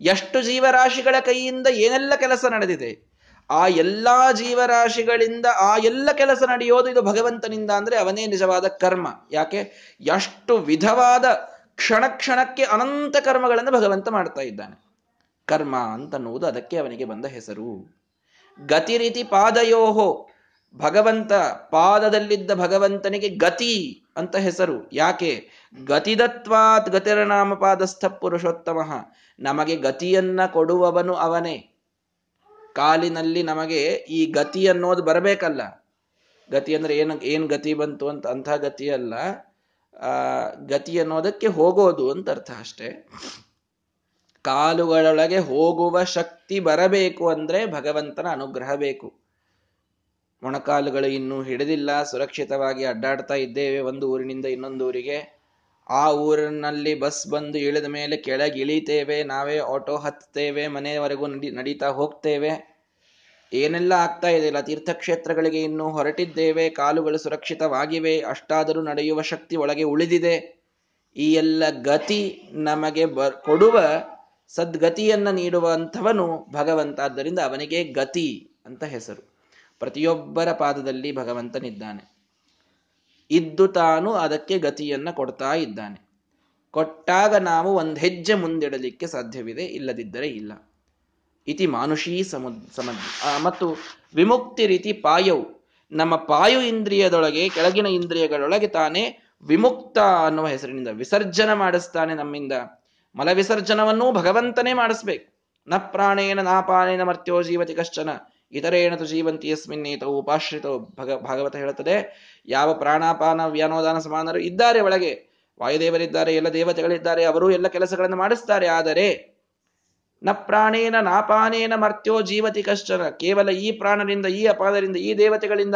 ಎಷ್ಟು ಜೀವರಾಶಿಗಳ ಕೈಯಿಂದ ಏನೆಲ್ಲ ಕೆಲಸ ನಡೆದಿದೆ? ಆ ಎಲ್ಲಾ ಜೀವರಾಶಿಗಳಿಂದ ಆ ಎಲ್ಲ ಕೆಲಸ ನಡೆಯೋದು ಇದು ಭಗವಂತನಿಂದ ಅಂದ್ರೆ ಅವನೇ ನಿಜವಾದ ಕರ್ಮ. ಯಾಕೆ? ಎಷ್ಟು ವಿಧವಾದ ಕ್ಷಣ ಕ್ಷಣಕ್ಕೆ ಅನಂತ ಕರ್ಮಗಳನ್ನು ಭಗವಂತ ಮಾಡ್ತಾ ಇದ್ದಾನೆ. ಕರ್ಮ ಅಂತನ್ನುವುದು ಅದಕ್ಕೆ ಅವನಿಗೆ ಬಂದ ಹೆಸರು. ಗತಿ ರೀತಿ ಪಾದಯೋಹೋ, ಭಗವಂತ ಪಾದದಲ್ಲಿದ್ದ ಭಗವಂತನಿಗೆ ಗತಿ ಅಂತ ಹೆಸರು. ಯಾಕೆ? ಗತಿದತ್ವಾತ್ ಗತಿರನಾಮ ಪಾದಸ್ಥ ಪುರುಷೋತ್ತಮ. ನಮಗೆ ಗತಿಯನ್ನ ಕೊಡುವವನು ಅವನೇ. ಕಾಲಿನಲ್ಲಿ ನಮಗೆ ಈ ಗತಿ ಅನ್ನೋದು ಬರಬೇಕಲ್ಲ. ಗತಿ ಅಂದ್ರೆ ಏನು, ಏನ್ ಗತಿ ಬಂತು ಅಂತ ಅಂಥ ಗತಿ ಅಲ್ಲ. ಆ, ಗತಿ ಅನ್ನೋದಕ್ಕೆ ಹೋಗೋದು ಅಂತ ಅರ್ಥ ಅಷ್ಟೇ. ಕಾಲುಗಳೊಳಗೆ ಹೋಗುವ ಶಕ್ತಿ ಬರಬೇಕು ಅಂದ್ರೆ ಭಗವಂತನ ಅನುಗ್ರಹ ಬೇಕು. ಮೊಣಕಾಲುಗಳು ಇನ್ನೂ ಹಿಡಿದಿಲ್ಲ, ಸುರಕ್ಷಿತವಾಗಿ ಅಡ್ಡಾಡ್ತಾ ಇದ್ದೇವೆ ಒಂದು ಊರಿನಿಂದ ಇನ್ನೊಂದು ಊರಿಗೆ. ಆ ಊರಿನಲ್ಲಿ ಬಸ್ ಬಂದು ಇಳಿದ ಮೇಲೆ ಕೆಳಗೆ ಇಳಿತೇವೆ, ನಾವೇ ಆಟೋ ಹತ್ತೇವೆ ಮನೆಯವರೆಗೂ ನಡಿ, ನಡೀತಾ ಹೋಗ್ತೇವೆ. ಏನೆಲ್ಲ ಆಗ್ತಾ ಇದೆಯಲ್ಲ ತೀರ್ಥಕ್ಷೇತ್ರಗಳಿಗೆ ಇನ್ನೂ ಹೊರಟಿದ್ದೇವೆ, ಕಾಲುಗಳು ಸುರಕ್ಷಿತವಾಗಿವೆ, ಅಷ್ಟಾದರೂ ನಡೆಯುವ ಶಕ್ತಿ ಒಳಗೆ ಉಳಿದಿದೆ. ಈ ಎಲ್ಲ ಗತಿ ನಮಗೆ ಬ, ಕೊಡುವ ಸದ್ಗತಿಯನ್ನ ನೀಡುವಂಥವನು ಭಗವಂತ. ಆದ್ದರಿಂದ ಅವನಿಗೆ ಗತಿ ಅಂತ ಹೆಸರು. ಪ್ರತಿಯೊಬ್ಬರ ಪಾದದಲ್ಲಿ ಭಗವಂತನಿದ್ದಾನೆ. ಇದ್ದು ತಾನು ಅದಕ್ಕೆ ಗತಿಯನ್ನ ಕೊಡ್ತಾ ಇದ್ದಾನೆ. ಕೊಟ್ಟಾಗ ನಾವು ಒಂದು ಹೆಜ್ಜೆ ಮುಂದಿಡಲಿಕ್ಕೆ ಸಾಧ್ಯವಿದೆ, ಇಲ್ಲದಿದ್ದರೆ ಇಲ್ಲ. ಇತಿ ಮಾನುಷೀ ಸಮುದ್ ಮತ್ತು ವಿಮುಕ್ತಿ ರೀತಿ ಪಾಯವು. ನಮ್ಮ ಪಾಯು ಇಂದ್ರಿಯದೊಳಗೆ, ಕೆಳಗಿನ ಇಂದ್ರಿಯಗಳೊಳಗೆ ತಾನೇ ವಿಮುಕ್ತ ಅನ್ನುವ ಹೆಸರಿನಿಂದ ವಿಸರ್ಜನೆ ಮಾಡಿಸ್ತಾನೆ ನಮ್ಮಿಂದ. ಮಲ ವಿಸರ್ಜನವನ್ನೂ ಭಗವಂತನೇ ಮಾಡಿಸ್ಬೇಕು. ನ ಪ್ರಾಣೇನ ನಾಪಾನೇನ ಮರ್ತ್ಯೋ ಜೀವತಿ ಕಶ್ಚನ. ಇತರೇನ ತು ಜೀವಂತಿ ಯಸ್ಮಿನ್ನೇತವು ಉಪಾಶ್ರಿತವು ಭಗ, ಭಾಗವತ ಹೇಳುತ್ತದೆ. ಯಾವ ಪ್ರಾಣಾಪಾನ ವ್ಯಾನೋದಾನ ಸಮಾನರು ಇದ್ದಾರೆ ಒಳಗೆ. ವಾಯುದೇವರಿದ್ದಾರೆ, ಎಲ್ಲ ದೇವತೆಗಳಿದ್ದಾರೆ, ಅವರು ಎಲ್ಲ ಕೆಲಸಗಳನ್ನು ಮಾಡಿಸ್ತಾರೆ. ಆದರೆ ನ ಪ್ರಾಣೇನ ನಾಪಾನೇನ ಮರ್ತ್ಯೋ ಜೀವತಿ ಕಶ್ಚನ. ಕೇವಲ ಈ ಪ್ರಾಣರಿಂದ, ಈ ಅಪಾದರಿಂದ, ಈ ದೇವತೆಗಳಿಂದ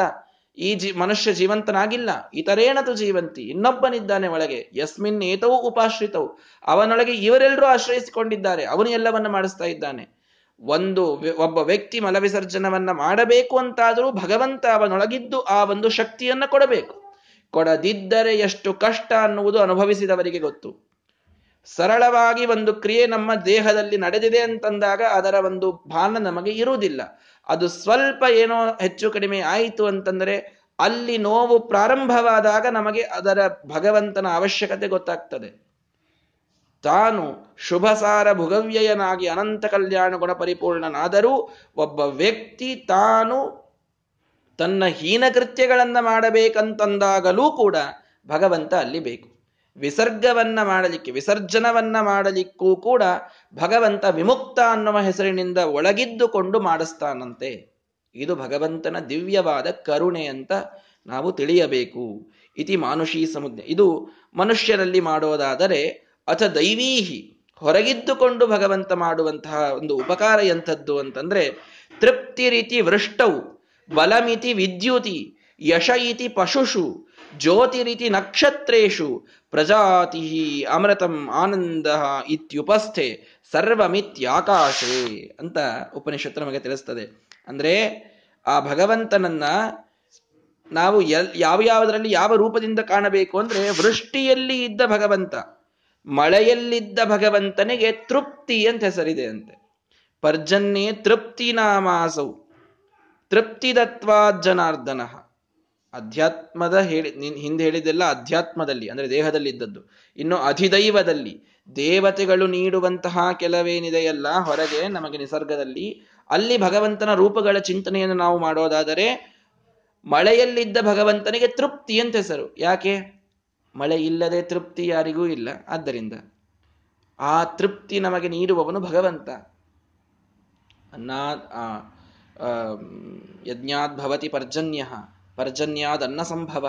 ಈ ಜೀ, ಮನುಷ್ಯ ಜೀವಂತನಾಗಿಲ್ಲ. ಇತರೇನದು ಜೀವಂತಿ? ಇನ್ನೊಬ್ಬನಿದ್ದಾನೆ ಒಳಗೆ. ಯಸ್ಮಿನ್ ಏತವು ಉಪಾಶ್ರಿತವು. ಅವನೊಳಗೆ ಇವರೆಲ್ಲರೂ ಆಶ್ರಯಿಸಿಕೊಂಡಿದ್ದಾರೆ. ಅವನು ಎಲ್ಲವನ್ನ ಮಾಡಿಸ್ತಾ ಇದ್ದಾನೆ. ಒಂದು ಒಬ್ಬ ವ್ಯಕ್ತಿ ಮಲವಿಸರ್ಜನವನ್ನ ಮಾಡಬೇಕು ಅಂತಾದರೂ ಭಗವಂತ ಅವನೊಳಗಿದ್ದು ಆ ಒಂದು ಶಕ್ತಿಯನ್ನ ಕೊಡಬೇಕು. ಕೊಡದಿದ್ದರೆ ಎಷ್ಟು ಕಷ್ಟ ಅನ್ನುವುದು ಅನುಭವಿಸಿದವರಿಗೆ ಗೊತ್ತು. ಸರಳವಾಗಿ ಒಂದು ಕ್ರಿಯೆ ನಮ್ಮ ದೇಹದಲ್ಲಿ ನಡೆದಿದೆ ಅಂತಂದಾಗ ಅದರ ಒಂದು ಭಾನ ನಮಗೆ ಇರುವುದಿಲ್ಲ. ಅದು ಸ್ವಲ್ಪ ಏನೋ ಹೆಚ್ಚು ಕಡಿಮೆ ಆಯಿತು ಅಂತಂದರೆ ಅಲ್ಲಿ ನೋವು ಪ್ರಾರಂಭವಾದಾಗ ನಮಗೆ ಅದರ ಭಗವಂತನ ಅವಶ್ಯಕತೆ ಗೊತ್ತಾಗ್ತದೆ. ತಾನು ಶುಭಸಾರ ಭುಗವ್ಯಯನಾಗಿ ಅನಂತ ಕಲ್ಯಾಣ ಗುಣ ಪರಿಪೂರ್ಣನಾದರೂ ಒಬ್ಬ ವ್ಯಕ್ತಿ ತಾನು ತನ್ನ ಹೀನ ಕೃತ್ಯಗಳನ್ನ ಮಾಡಬೇಕಂತಂದಾಗಲೂ ಕೂಡ ಭಗವಂತ ಅಲ್ಲಿ ಬೇಕು. ವಿಸರ್ಗವನ್ನ ಮಾಡಲಿಕ್ಕೆ, ವಿಸರ್ಜನವನ್ನ ಮಾಡಲಿಕ್ಕೂ ಕೂಡ ಭಗವಂತ ವಿಮುಕ್ತ ಅನ್ನುವ ಹೆಸರಿನಿಂದ ಒಳಗಿದ್ದುಕೊಂಡು ಮಾಡಿಸ್ತಾನಂತೆ. ಇದು ಭಗವಂತನ ದಿವ್ಯವಾದ ಕರುಣೆ ಅಂತ ನಾವು ತಿಳಿಯಬೇಕು. ಇತಿ ಮಾನುಷಿ ಸಮುದ್ರ ಇದು ಮನುಷ್ಯರಲ್ಲಿ ಮಾಡೋದಾದರೆ ಅಥ ದೈವೀಹಿ, ಹೊರಗಿದ್ದುಕೊಂಡು ಭಗವಂತ ಮಾಡುವಂತಹ ಒಂದು ಉಪಕಾರ ಎಂಥದ್ದು ಅಂತಂದ್ರೆ ತೃಪ್ತಿ ರೀತಿ ವೃಷ್ಟವು ಬಲಮಿತಿ ವಿದ್ಯುತಿ, ಯಶ ಇತಿ ಪಶುಷು ಜ್ಯೋತಿರಿತಿ ನಕ್ಷತ್ರೇಶು ಪ್ರಜಾತಿ ಅಮೃತಂ ಆನಂದ ಇತ್ಯುಪಸ್ಥೆ ಸರ್ವಮಿತ್ಯಾಕಾಶೇ ಅಂತ ಉಪನಿಷತ್ತು ನಮಗೆ ತಿಳಿಸ್ತದೆ. ಅಂದ್ರೆ ಆ ಭಗವಂತನನ್ನ ನಾವು ಎಲ್, ಯಾವ ಯಾವುದರಲ್ಲಿ ಯಾವ ರೂಪದಿಂದ ಕಾಣಬೇಕು ಅಂದ್ರೆ ವೃಷ್ಟಿಯಲ್ಲಿ ಇದ್ದ ಭಗವಂತ, ಮಳೆಯಲ್ಲಿದ್ದ ಭಗವಂತನಿಗೆ ತೃಪ್ತಿ ಅಂತ ಹೆಸರಿದೆ ಅಂತೆ. ಪರ್ಜನ್ಯೇ ತೃಪ್ತಿ ನಾಮಾಸೌ ತೃಪ್ತಿದತ್ವಾ ಜನಾರ್ದನ ಅಧ್ಯಾತ್ಮದ ಹೇಳಿ ಹಿಂದೆ ಹೇಳಿದ್ದೆಲ್ಲ ಅಧ್ಯಾತ್ಮದಲ್ಲಿ, ಅಂದ್ರೆ ದೇಹದಲ್ಲಿ ಇದ್ದದ್ದು. ಇನ್ನು ಅಧಿದೈವದಲ್ಲಿ, ದೇವತೆಗಳು ನೀಡುವಂತಹ ಕೆಲವೇನಿದೆಯಲ್ಲ, ಹೊರಗೆ ನಮಗೆ ನಿಸರ್ಗದಲ್ಲಿ, ಅಲ್ಲಿ ಭಗವಂತನ ರೂಪಗಳ ಚಿಂತನೆಯನ್ನು ನಾವು ಮಾಡೋದಾದರೆ, ಮಳೆಯಲ್ಲಿದ್ದ ಭಗವಂತನಿಗೆ ತೃಪ್ತಿ ಅಂತ ಹೆಸರು. ಯಾಕೆ? ಮಳೆ ಇಲ್ಲದೆ ತೃಪ್ತಿ ಯಾರಿಗೂ ಇಲ್ಲ. ಆದ್ದರಿಂದ ಆ ತೃಪ್ತಿ ನಮಗೆ ನೀಡುವವನು ಭಗವಂತ. ಅನ್ನ ಯಜ್ಞಾತ್ ಭವತಿ ಪರ್ಜನ್ಯ. ಪರ್ಜನ್ಯಾದ್ ಅನ್ನ ಸಂಭವ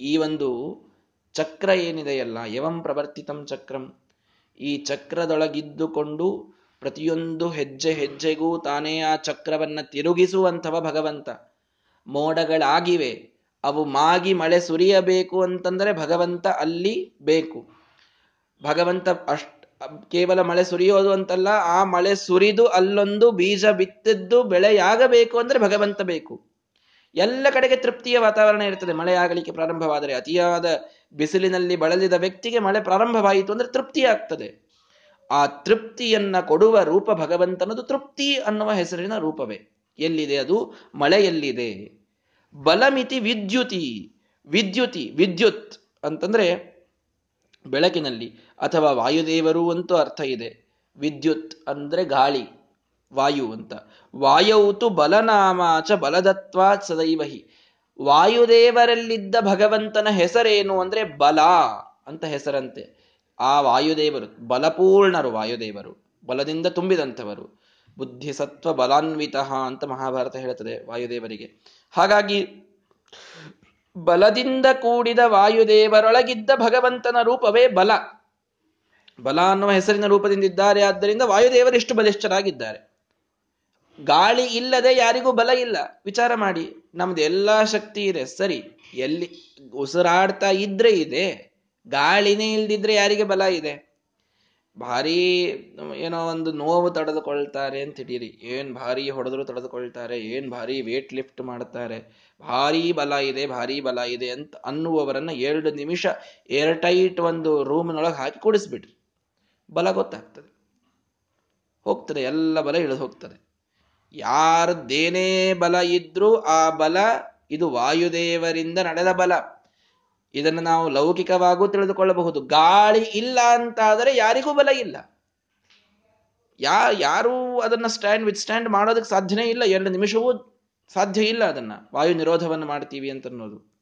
ಈ ಒಂದು ಚಕ್ರ ಏನಿದೆಯಲ್ಲ, ಯವಂ ಪ್ರವರ್ತಿತಂ ಚಕ್ರಂ. ಈ ಚಕ್ರದೊಳಗಿದ್ದುಕೊಂಡು ಪ್ರತಿಯೊಂದು ಹೆಜ್ಜೆ ಹೆಜ್ಜೆಗೂ ತಾನೇ ಆ ಚಕ್ರವನ್ನ ತಿರುಗಿಸುವಂಥವ ಭಗವಂತ. ಮೋಡಗಳಾಗಿವೆ, ಅವು ಮಾಗಿ ಮಳೆ ಸುರಿಯಬೇಕು ಅಂತಂದರೆ ಭಗವಂತ ಅಲ್ಲಿ ಬೇಕು. ಭಗವಂತ ಅಷ್ಟ, ಕೇವಲ ಮಳೆ ಸುರಿಯೋದು ಅಂತಲ್ಲ, ಆ ಮಳೆ ಸುರಿದು ಅಲ್ಲೊಂದು ಬೀಜ ಬಿತ್ತಿದ್ದು ಬೆಳೆಯಾಗಬೇಕು ಅಂದ್ರೆ ಭಗವಂತ ಬೇಕು. ಎಲ್ಲ ಕಡೆಗೆ ತೃಪ್ತಿಯ ವಾತಾವರಣ ಇರ್ತದೆ. ಮಳೆ ಆಗಲಿಕ್ಕೆ ಪ್ರಾರಂಭವಾದರೆ ಅತಿಯಾದ ಬಿಸಿಲಿನಲ್ಲಿ ಬಳಲಿದ ವ್ಯಕ್ತಿಗೆ ಮಳೆ ಪ್ರಾರಂಭವಾಯಿತು ಅಂದ್ರೆ ತೃಪ್ತಿ ಆಗ್ತದೆ. ಆ ತೃಪ್ತಿಯನ್ನ ಕೊಡುವ ರೂಪ ಭಗವಂತನದು ತೃಪ್ತಿ ಅನ್ನುವ ಹೆಸರಿನ ರೂಪವೇ. ಎಲ್ಲಿದೆ ಅದು? ಮಳೆಯಲ್ಲಿದೆ. ಬಲಮಿತಿ ವಿದ್ಯುತಿ. ವಿದ್ಯುತಿ, ವಿದ್ಯುತ್ ಅಂತಂದ್ರೆ ಬೆಳಕಿನಲ್ಲಿ ಅಥವಾ ವಾಯುದೇವರು ಅಂತೂ ಅರ್ಥ ಇದೆ. ವಿದ್ಯುತ್ ಅಂದ್ರೆ ಗಾಳಿ. ವಾಯು ಅಂತ. ವಾಯೌತು ಬಲನಾಮಾಚ ಬಲದತ್ವಾತ್ ಸದೈವಹಿ. ವಾಯುದೇವರಲ್ಲಿದ್ದ ಭಗವಂತನ ಹೆಸರೇನು ಅಂದ್ರೆ ಬಲ ಅಂತ ಹೆಸರಂತೆ. ಆ ವಾಯುದೇವರು, ಬಲಪೂರ್ಣರು ವಾಯುದೇವರು, ಬಲದಿಂದ ತುಂಬಿದಂಥವರು. ಬುದ್ಧಿ ಸತ್ವ ಬಲಾನ್ವಿತ ಅಂತ ಮಹಾಭಾರತ ಹೇಳುತ್ತದೆ ವಾಯುದೇವರಿಗೆ. ಹಾಗಾಗಿ ಬಲದಿಂದ ಕೂಡಿದ ವಾಯುದೇವರೊಳಗಿದ್ದ ಭಗವಂತನ ರೂಪವೇ ಬಲ. ಬಲ ಅನ್ನುವ ಹೆಸರಿನ ರೂಪದಿಂದಿದ್ದಾರೆ. ಆದ್ದರಿಂದ ವಾಯುದೇವರು ಎಷ್ಟು ಬಲಿಷ್ಠರಾಗಿದ್ದಾರೆ? ಗಾಳಿ ಇಲ್ಲದೆ ಯಾರಿಗೂ ಬಲ ಇಲ್ಲ. ವಿಚಾರ ಮಾಡಿ. ನಮ್ದು ಎಲ್ಲಾ ಶಕ್ತಿ ಇದೆ. ಸರಿ, ಎಲ್ಲಿ ಉಸಿರಾಡ್ತಾ ಇದ್ರೆ ಇದೆ. ಗಾಳಿನೇ ಇಲ್ದಿದ್ರೆ ಯಾರಿಗೆ ಬಲ ಇದೆ? ಭಾರಿ, ಏನೋ ಒಂದು ನೋವು ತಡೆದುಕೊಳ್ತಾರೆ ಅಂತ ಹಿಡೀರಿ. ಏನ್ ಭಾರಿ ಹೊಡೆದ್ರು ತಡೆದುಕೊಳ್ತಾರೆ. ಏನ್ ಭಾರಿ ವೇಟ್ ಲಿಫ್ಟ್ ಮಾಡ್ತಾರೆ. ಭಾರಿ ಬಲ ಇದೆ, ಭಾರಿ ಬಲ ಇದೆ ಅಂತ ಅನ್ನುವವರನ್ನ ಎರಡು ನಿಮಿಷ ಏರ್ ಟೈಟ್ ಒಂದು ರೂಮ್ನೊಳಗೆ ಹಾಕಿ ಕೂಡಿಸ್ಬಿಡ್ರಿ. ಬಲ ಗೊತ್ತಾಗ್ತದೆ. ಹೋಗ್ತದೆ. ಎಲ್ಲ ಬಲ ಇಳಿದು ಹೋಗ್ತದೆ. ಯಾರದ್ದೇನೇ ಬಲ ಇದ್ರೂ ಆ ಬಲ ಇದು ವಾಯುದೇವರಿಂದ ನಡೆದ ಬಲ. ಇದನ್ನು ನಾವು ಲೌಕಿಕವಾಗೂ ತಿಳಿದುಕೊಳ್ಳಬಹುದು. ಗಾಳಿ ಇಲ್ಲ ಅಂತಾದರೆ ಯಾರಿಗೂ ಬಲ ಇಲ್ಲ. ಯಾ, ಯಾರೂ ಅದನ್ನು ಸ್ಟ್ಯಾಂಡ್ ವಿತ್ ಸ್ಟ್ಯಾಂಡ್ ಮಾಡೋದಕ್ಕೆ ಸಾಧ್ಯನೇ ಇಲ್ಲ. ಎರಡು ನಿಮಿಷವೂ ಸಾಧ್ಯ ಇಲ್ಲ ಅದನ್ನು. ವಾಯು ನಿರೋಧವನ್ನು ಮಾಡ್ತೀವಿ ಅಂತ ಅನ್ನೋದು.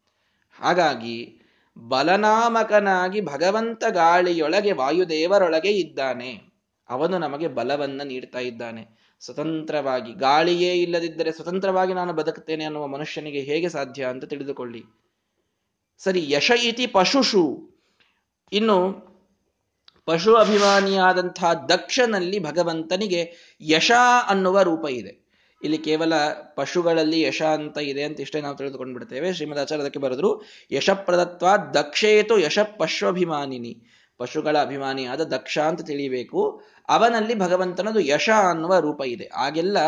ಹಾಗಾಗಿ ಬಲನಾಮಕನಾಗಿ ಭಗವಂತ ಗಾಳಿಯೊಳಗೆ ವಾಯುದೇವರೊಳಗೆ ಇದ್ದಾನೆ. ಅವನು ನಮಗೆ ಬಲವನ್ನು ನೀಡ್ತಾ ಇದ್ದಾನೆ. ಸ್ವತಂತ್ರವಾಗಿ, ಗಾಳಿಯೇ ಇಲ್ಲದಿದ್ದರೆ ಸ್ವತಂತ್ರವಾಗಿ ನಾನು ಬದುಕುತ್ತೇನೆ ಅನ್ನುವ ಮನುಷ್ಯನಿಗೆ ಹೇಗೆ ಸಾಧ್ಯ ಅಂತ ತಿಳಿದುಕೊಳ್ಳಿ. ಸರಿ, ಯಶ ಇತಿ ಪಶುಷು. ಇನ್ನು, ಪಶು ಅಭಿಮಾನಿಯಾದಂತಹ ದಕ್ಷನಲ್ಲಿ ಭಗವಂತನಿಗೆ ಯಶ ಅನ್ನುವ ರೂಪ ಇದೆ. ಇಲ್ಲಿ ಕೇವಲ ಪಶುಗಳಲ್ಲಿ ಯಶ ಅಂತ ಇದೆ ಅಂತ ಇಷ್ಟೇ ನಾವು ತಿಳಿದುಕೊಂಡು ಬಿಡ್ತೇವೆ ಶ್ರೀಮದ್ ಅದಕ್ಕೆ ಬರೆದ್ರು, ಯಶಪ್ರದತ್ವ ದಕ್ಷೇತು ಯಶ ಪಶ್ವಭಿಮಾನಿನಿ ಪಶುಗಳ ಅಭಿಮಾನಿಯಾದ ದಕ್ಷ ಅಂತ ತಿಳಿಬೇಕು. ಅವನಲ್ಲಿ ಭಗವಂತನದು ಯಶ ಅನ್ನುವ ರೂಪ ಇದೆ. ಆಗೆಲ್ಲ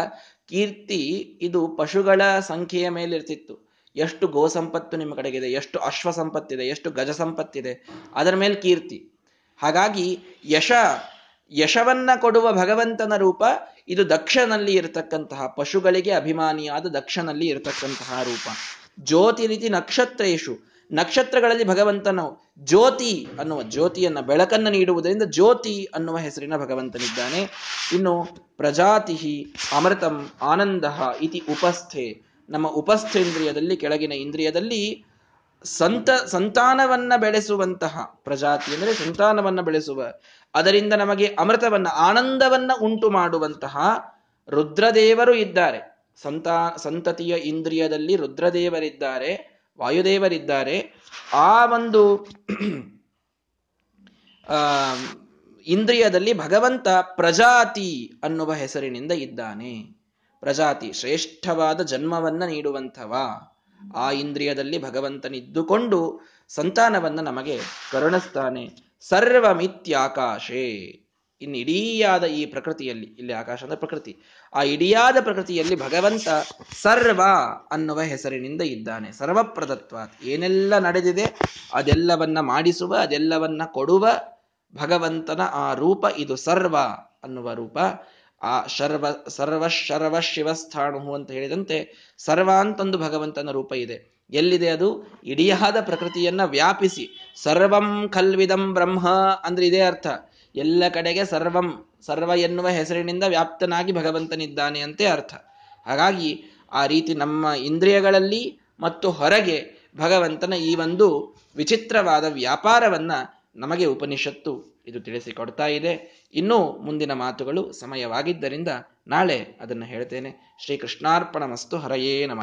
ಕೀರ್ತಿ ಇದು ಪಶುಗಳ ಸಂಖ್ಯೆಯ ಮೇಲಿರ್ತಿತ್ತು ಎಷ್ಟು ಗೋ ಸಂಪತ್ತು ನಿಮ್ಮ ಕಡೆಗಿದೆ, ಎಷ್ಟು ಅಶ್ವ ಸಂಪತ್ತಿದೆ ಎಷ್ಟು ಗಜ ಸಂಪತ್ತಿದೆ ಅದರ ಮೇಲೆ ಕೀರ್ತಿ. ಹಾಗಾಗಿ ಯಶ, ಯಶವನ್ನ ಕೊಡುವ ಭಗವಂತನ ರೂಪ ಇದು ದಕ್ಷನಲ್ಲಿ ಇರತಕ್ಕಂತಹ, ಪಶುಗಳಿಗೆ ಅಭಿಮಾನಿಯಾದ ದಕ್ಷನಲ್ಲಿ ಇರತಕ್ಕಂತಹ ರೂಪ. ಜ್ಯೋತಿ ರೀತಿ ನಕ್ಷತ್ರೇಶು ನಕ್ಷತ್ರಗಳಲ್ಲಿ ಭಗವಂತನು ಜ್ಯೋತಿ ಅನ್ನುವ ಜ್ಯೋತಿಯನ್ನ ಬೆಳಕನ್ನು ನೀಡುವುದರಿಂದ ಜ್ಯೋತಿ ಅನ್ನುವ ಹೆಸರಿನ ಭಗವಂತನಿದ್ದಾನೆ. ಇನ್ನು ಪ್ರಜಾತಿ ಅಮೃತಂ ಆನಂದ ಇತಿ ಉಪಸ್ಥೆ. ನಮ್ಮ ಉಪಸ್ಥೇಂದ್ರಿಯದಲ್ಲಿ, ಕೆಳಗಿನ ಇಂದ್ರಿಯದಲ್ಲಿ ಸಂತ, ಸಂತಾನವನ್ನ ಬೆಳೆಸುವಂತಹ ಪ್ರಜಾತಿ ಅಂದರೆ ಸಂತಾನವನ್ನ ಬೆಳೆಸುವ. ಅದರಿಂದ ನಮಗೆ ಅಮೃತವನ್ನ, ಆನಂದವನ್ನ ಉಂಟು ಮಾಡುವಂತಹ ರುದ್ರದೇವರು ಇದ್ದಾರೆ. ಸಂತಾ, ಸಂತತಿಯ ಇಂದ್ರಿಯದಲ್ಲಿ ರುದ್ರದೇವರಿದ್ದಾರೆ. ವಾಯುದೇವರಿದ್ದಾರೆ. ಆ ಒಂದು ಇಂದ್ರಿಯದಲ್ಲಿ ಭಗವಂತ ಪ್ರಜಾತಿ ಅನ್ನುವ ಹೆಸರಿನಿಂದ ಇದ್ದಾನೆ. ಪ್ರಜಾತಿ, ಶ್ರೇಷ್ಠವಾದ ಜನ್ಮವನ್ನ ನೀಡುವಂಥವ. ಆ ಇಂದ್ರಿಯದಲ್ಲಿ ಭಗವಂತನಿದ್ದುಕೊಂಡು ಸಂತಾನವನ್ನ ನಮಗೆ ಕರುಣಿಸ್ತಾನೆ. ಸರ್ವಮಿತ್ಯಾಕಾಶೇ. ಇನ್ನು ಈ ಪ್ರಕೃತಿಯಲ್ಲಿ, ಇಲ್ಲಿ ಆಕಾಶ ಅಂದ್ರೆ ಪ್ರಕೃತಿ. ಆ ಇಡಿಯಾದ ಪ್ರಕೃತಿಯಲ್ಲಿ ಭಗವಂತ ಸರ್ವ ಅನ್ನುವ ಹೆಸರಿನಿಂದ ಇದ್ದಾನೆ. ಸರ್ವಪ್ರದತ್ವ ಏನೆಲ್ಲ ನಡೆದಿದೆ, ಅದೆಲ್ಲವನ್ನ ಮಾಡಿಸುವ, ಅದೆಲ್ಲವನ್ನ ಕೊಡುವ ಭಗವಂತನ ಆ ರೂಪ ಇದು ಸರ್ವ ಅನ್ನುವ ರೂಪ. ಆ ಶರ್ವ, ಸರ್ವ ಶರ್ವ ಶಿವಸ್ಥಾಣು ಅಂತ ಹೇಳಿದಂತೆ ಸರ್ವ ಅಂತಂದು ಭಗವಂತನ ರೂಪ ಇದೆ. ಎಲ್ಲಿದೆ ಅದು? ಇಡಿಯಾದ ಪ್ರಕೃತಿಯನ್ನ ವ್ಯಾಪಿಸಿ. ಸರ್ವಂ ಖಲ್ವಿದಂ ಬ್ರಹ್ಮ ಅಂದ್ರೆ ಇದೇ ಅರ್ಥ. ಎಲ್ಲ ಕಡೆಗೆ ಸರ್ವಂ ಸರ್ವ ಎನ್ನುವ ಹೆಸರಿನಿಂದ ವ್ಯಾಪ್ತನಾಗಿ ಭಗವಂತನಿದ್ದಾನೆ ಅಂತೆ ಅರ್ಥ. ಹಾಗಾಗಿ ಆ ರೀತಿ ನಮ್ಮ ಇಂದ್ರಿಯಗಳಲ್ಲಿ ಮತ್ತು ಹೊರಗೆ ಭಗವಂತನ ಈ ಒಂದು ವಿಚಿತ್ರವಾದ ವ್ಯಾಪಾರವನ್ನ ನಮಗೆ ಉಪನಿಷತ್ತು ಇದು ತಿಳಿಸಿಕೊಡ್ತಾ ಇದೆ. ಇನ್ನೂ ಮುಂದಿನ ಮಾತುಗಳು ಸಮಯವಾಗಿದ್ದರಿಂದ ನಾಳೆ ಅದನ್ನು ಹೇಳ್ತೇನೆ. ಶ್ರೀ ಕೃಷ್ಣಾರ್ಪಣ ಮಸ್ತು ಹರಯೇ